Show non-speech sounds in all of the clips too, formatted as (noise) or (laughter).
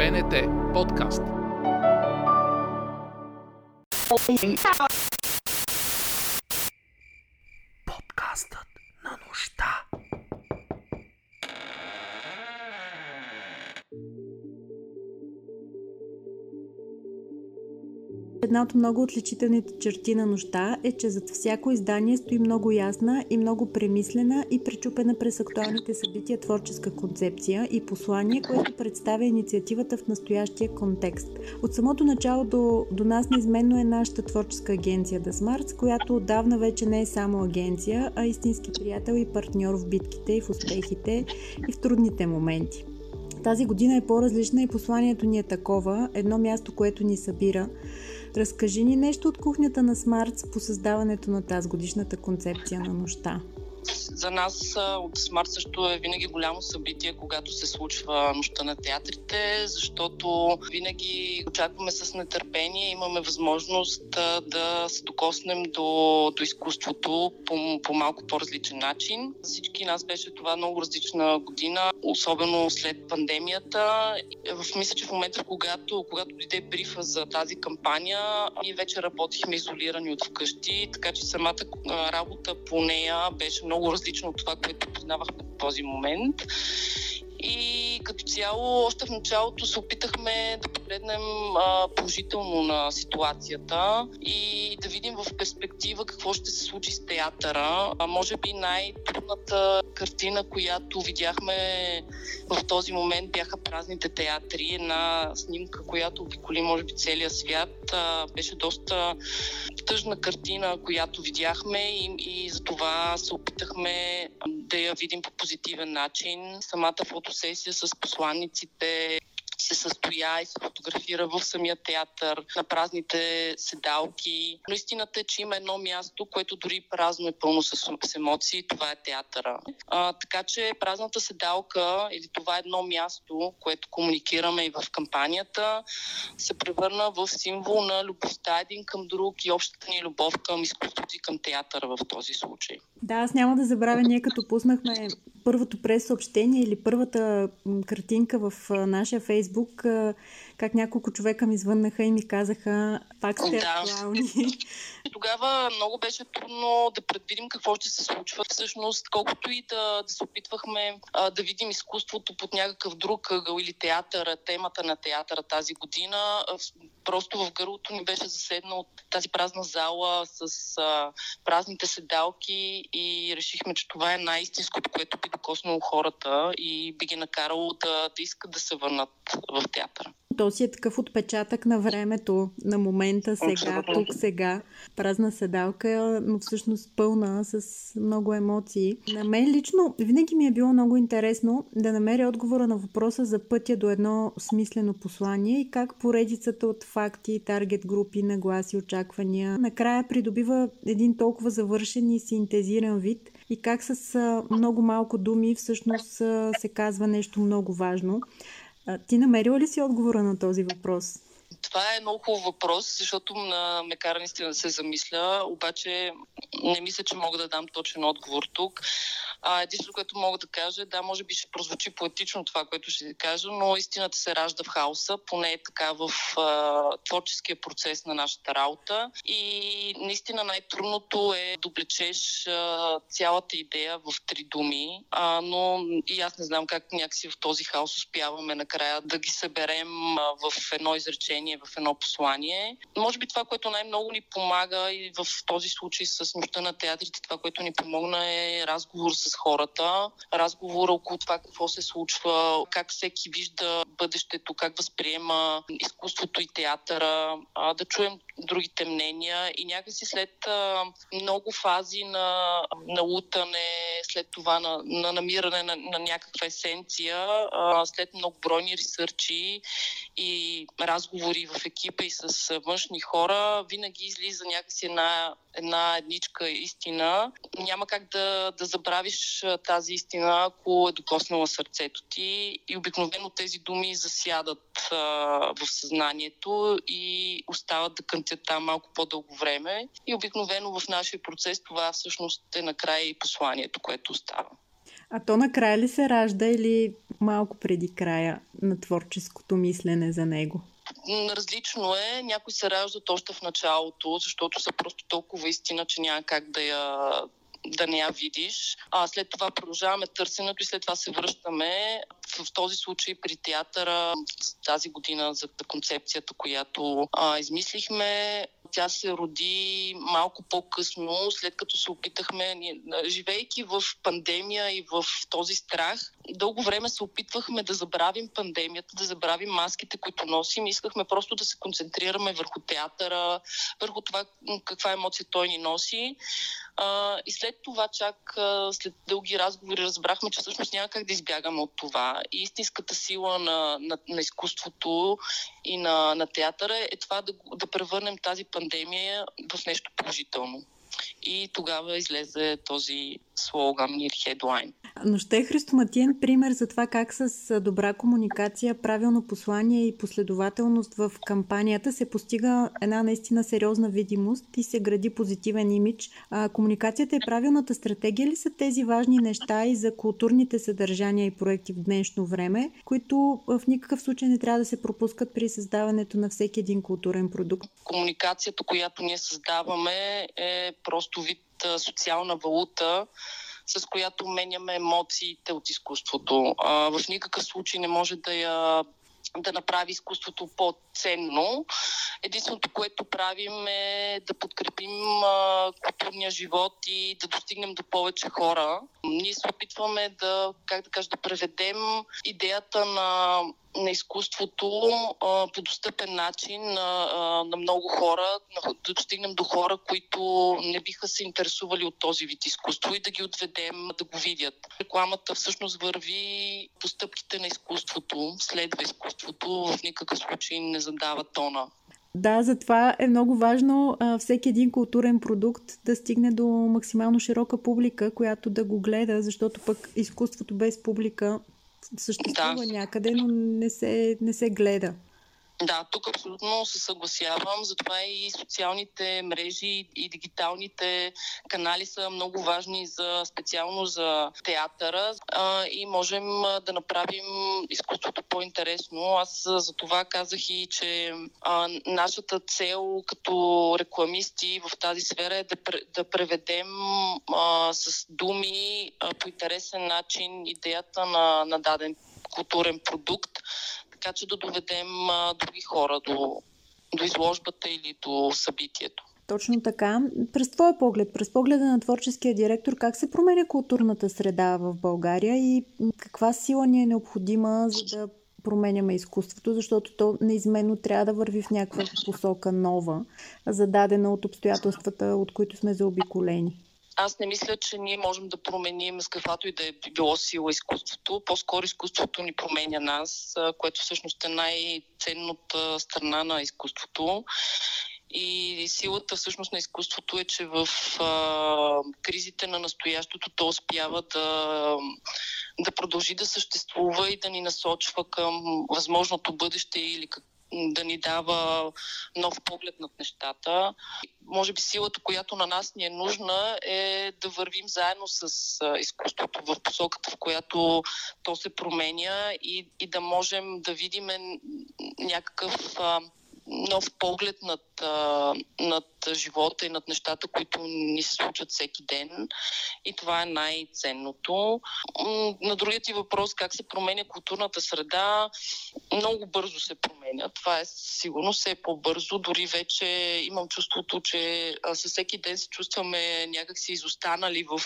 БНТ подкаст. Една от много отличителните черти на нощта е, че зад всяко издание стои много ясна и много премислена и пречупена през актуалните събития творческа концепция и послание, което представя инициативата в настоящия контекст. От самото начало до, до нас неизменно е нашата творческа агенция Smarts, която отдавна вече не е само агенция, а истински приятел и партньор в битките и в успехите и в трудните моменти. Тази година е по-различна и посланието ни е такова, едно място, което ни събира. Разкажи ни нещо от кухнята на Смартс по създаването на тази годишната концепция на нощта. За нас от Смарт също е винаги голямо събитие, когато се случва нощта на театрите, защото винаги очакваме с нетърпение, имаме възможност да се докоснем до, до изкуството по, по малко по-различен начин. За всички нас беше това много различна година, особено след пандемията. В, мисля, че в момента, когато, когато дойде брифа за тази кампания, ние вече работихме изолирани от вкъщи, така че самата работа по нея беше много различно от това, което познавахме в този момент. И като цяло, още в началото се опитахме да погледнем а, положително на ситуацията и да видим в перспектива какво ще се случи с театъра. А, може би най-трудната картина, която видяхме в този момент бяха празните театри. Една снимка, която обиколи може би целия свят. А, беше доста тъжна картина, която видяхме и, и за това се опитахме да я видим по позитивен начин. Самата фотосесия с посланниците се състоя и се фотографира в самия театър, на празните седалки. Но истината е, че има едно място, което дори празно е пълно с, с емоции. Това е театъра. А, така че празната седалка или това е едно място, което комуникираме и в кампанията, се превърна в символ на любовта един към друг и общата ни любов към изкуството и към театъра в този случай. Да, аз няма да забравя, ние като пуснахме първото прес-съобщение или първата картинка в нашия фейсбук, как няколко човека ми звъннаха и ми казаха, пак сте да. актуални. (laughs) Тогава много беше трудно да предвидим какво ще се случва. Всъщност, колкото и да, да се опитвахме а, да видим изкуството под някакъв друг ъгъл или театъра, темата на театъра тази година, а, просто в гърлото ни беше заседна от тази празна зала с а, празните седалки и решихме, че това е най-истинското, което би докоснало хората и би ги накарало да, да искат да се върнат в театъра. То си е такъв отпечатък на времето, на момента, сега, Абсолютно. тук, сега. Празна седалка, но всъщност пълна с много емоции. На мен лично винаги ми е било много интересно да намеря отговора на въпроса за пътя до едно смислено послание и как поредицата от факти, таргет групи, нагласи, очаквания накрая придобива един толкова завършен и синтезиран вид и как с много малко думи всъщност се казва нещо много важно. Ти намерила ли си отговора на този въпрос? Това е много хубав въпрос, защото на ме кара наистина да се замисля, обаче не мисля, че мога да дам точен отговор тук. А, което мога да кажа, да, може би ще прозвучи поетично това, което ще кажа, но истината се ражда в хаоса, поне е така в а, творческия процес на нашата работа. И наистина най-трудното е да облечеш а, цялата идея в три думи, а, но и аз не знам как някакси в този хаос успяваме накрая да ги съберем а, в едно изречение, в едно послание. Може би това, което най-много ни помага и в този случай с нощта на театрите, това, което ни помогна е разговор с хората, разговор около това какво се случва, как всеки вижда бъдещето, как възприема изкуството и театъра, да чуем другите мнения и някакси след много фази на, на лутане, след това на, на намиране на, на някаква есенция, след многобройни ресърчи и разговори в екипа и с външни хора, винаги излиза някакси една, една едничка истина. Няма как да, да забравиш тази истина, ако е докоснала сърцето ти. И обикновено тези думи засядат а, в съзнанието и остават да кънтят там малко по-дълго време. И обикновено в нашия процес това всъщност е накрая и посланието, което остава. А то накрая ли се ражда или малко преди края на творческото мислене за него? Различно е. Някой се раждат още в началото, защото са просто толкова истина, че няма как да я да не я видиш. А след това продължаваме търсенето и след това се връщаме. В този случай при театъра тази година за концепцията, която а, измислихме, тя се роди малко по-късно, след като се опитахме, живейки в пандемия и в този страх, дълго време се опитвахме да забравим пандемията, да забравим маските, които носим. Искахме просто да се концентрираме върху театъра, върху това каква емоция той ни носи. И след това, чак след дълги разговори, разбрахме, че всъщност няма как да избягаме от това. И истинската сила на, на, на изкуството и на, на театъра е това да, да превърнем тази пандемия в нещо положително. И тогава излезе този слоган или хедлайн. Но ще е хрестоматиен пример за това как с добра комуникация, правилно послание и последователност в кампанията се постига една наистина сериозна видимост и се гради позитивен имидж. А, комуникацията и правилната стратегия ли са тези важни неща и за културните съдържания и проекти в днешно време, които в никакъв случай не трябва да се пропускат при създаването на всеки един културен продукт? Комуникацията, която ние създаваме е просто вид социална валута, с която меняме емоциите от изкуството. А, в никакъв случай не може да я да направи изкуството по-ценно. Единственото, което правим е да подкрепим а, културния живот и да достигнем до повече хора. Ние се опитваме да, как да кажа, да преведем идеята на на изкуството а, по достъпен начин на, а, на много хора, на, да достигнем до хора, които не биха се интересували от този вид изкуство и да ги отведем да го видят. Рекламата всъщност върви по стъпките на изкуството, следва изкуството, в никакъв случай не задава тона. Да, затова е много важно а, всеки един културен продукт да стигне до максимално широка публика, която да го гледа, защото пък изкуството без публика съществува да. някъде, но не се, не се гледа. Да, тук абсолютно се съгласявам. Затова и социалните мрежи и дигиталните канали са много важни за, специално за театъра а, и можем да направим изкуството по-интересно. Аз за това казах и, че а, нашата цел като рекламисти в тази сфера е да, да преведем а, с думи а, по интересен начин идеята на, на даден културен продукт така че да доведем а, други хора до, до изложбата или до събитието. Точно така. През твоя поглед, през погледа на творческия директор, как се променя културната среда в България и каква сила ни е необходима, за да променяме изкуството, защото то неизменно трябва да върви в някаква посока нова, зададена от обстоятелствата, от които сме заобиколени? Аз не мисля, че ние можем да променим с каквато и да е било сила изкуството. По-скоро изкуството ни променя нас, което всъщност е най-ценната страна на изкуството. И силата всъщност на изкуството е, че в а, кризите на настоящото то успява да, да продължи да съществува и да ни насочва към възможното бъдеще или да ни дава нов поглед над нещата. Може би силата, която на нас ни е нужна, е да вървим заедно с изкуството в посоката, в която то се променя и, и да можем да видим някакъв нов поглед над, над живота и над нещата, които ни се случват всеки ден. И това е най-ценното. На другият ти въпрос, как се променя културната среда, много бързо се променя. Това е сигурно все е по-бързо. Дори вече имам чувството, че със всеки ден се чувстваме някакси изостанали в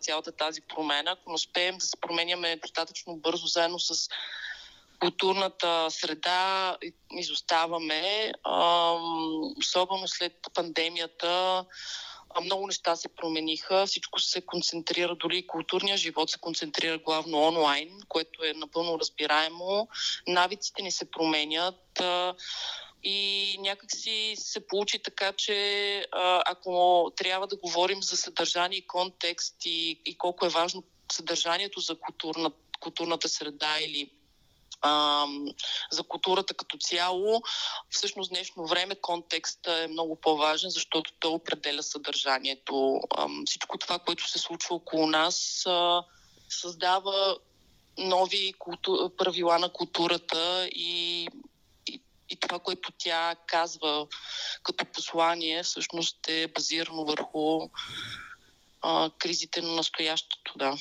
цялата тази промена. Ако не успеем да се променяме достатъчно бързо заедно с културната среда изоставаме, особено след пандемията. Много неща се промениха, всичко се концентрира, дори и културния живот се концентрира главно онлайн, което е напълно разбираемо. Навиците ни се променят и някак си се получи така, че ако трябва да говорим за съдържание и контекст и, и колко е важно съдържанието за културна, културната среда или за културата като цяло. Всъщност днешно време контекста е много по-важен, защото той определя съдържанието. Всичко това, което се случва около нас, създава нови култу... правила на културата и, и, и това, което тя казва като послание, всъщност е базирано върху а, кризите на настоящето. Да.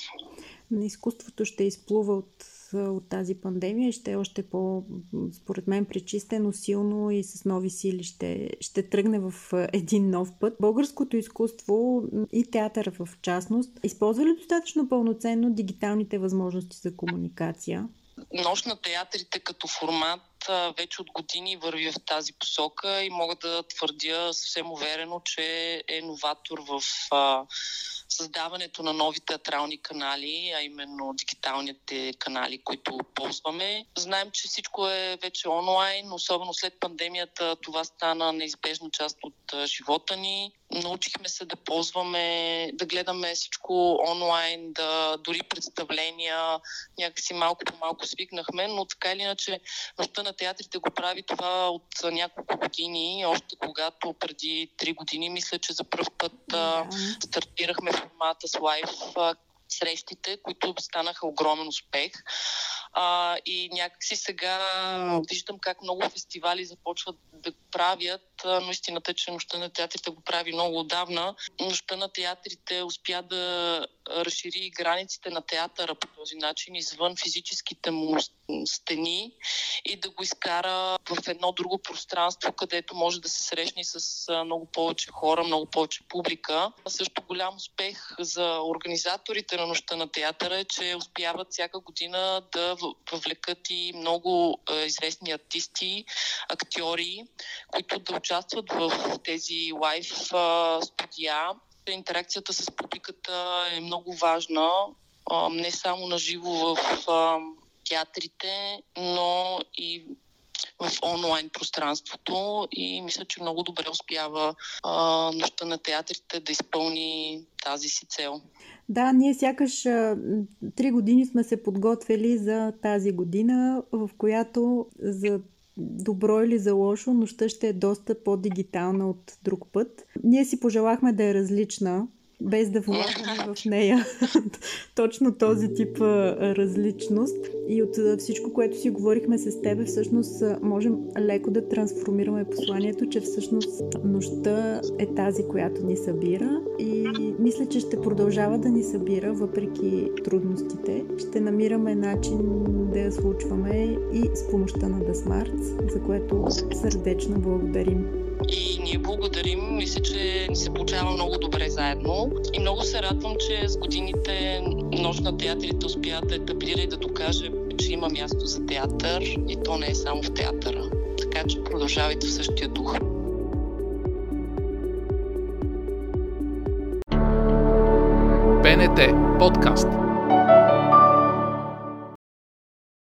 На изкуството ще изплува от от тази пандемия ще е още по, според мен, пречистено, силно и с нови сили ще, ще тръгне в един нов път. Българското изкуство и театъра в частност използва ли достатъчно пълноценно дигиталните възможности за комуникация? Нощ на театрите като формат вече от години върви в тази посока и мога да твърдя съвсем уверено, че е новатор в създаването на нови театрални канали, а именно дигиталните канали, които ползваме. Знаем, че всичко е вече онлайн, особено след пандемията това стана неизбежна част от живота ни. Научихме се да ползваме, да гледаме всичко онлайн, да дори представления, някакси малко по малко свикнахме, но така или иначе нощта на театрите го прави това от няколко години, още когато преди три години, мисля, че за първ път mm-hmm. стартирахме формата с лайв срещите, които станаха огромен успех. А, и някакси сега виждам как много фестивали започват да правят, но истината е, че Нощта на театрите го прави много отдавна. Нощта на театрите успя да разшири границите на театъра по този начин, извън физическите му стени и да го изкара в едно друго пространство, където може да се срещне с много повече хора, много повече публика. Също голям успех за организаторите на Нощта на театъра е, че успяват всяка година да въвлекат и много известни артисти, актьори, които да участват в тези лайв студия. Интеракцията с публиката е много важна, не само на живо в театрите, но и в онлайн пространството и мисля, че много добре успява а, нощта на театрите да изпълни тази си цел. Да, ние сякаш три години сме се подготвили за тази година, в която за добро или за лошо, нощта ще е доста по-дигитална от друг път. Ние си пожелахме да е различна, без да влагаме в нея (laughs) точно този тип различност. И от всичко, което си говорихме с тебе, всъщност можем леко да трансформираме посланието, че всъщност нощта е тази, която ни събира и мисля, че ще продължава да ни събира, въпреки трудностите. Ще намираме начин да я случваме и с помощта на Smart, за което сърдечно благодарим. И ние благодарим. Мисля, че ни се получава много добре заедно. И много се радвам, че с годините Нощ на театрите успя да етаблира и да докаже, че има място за театър и то не е само в театъра. Така че продължавайте в същия дух. БНТ подкаст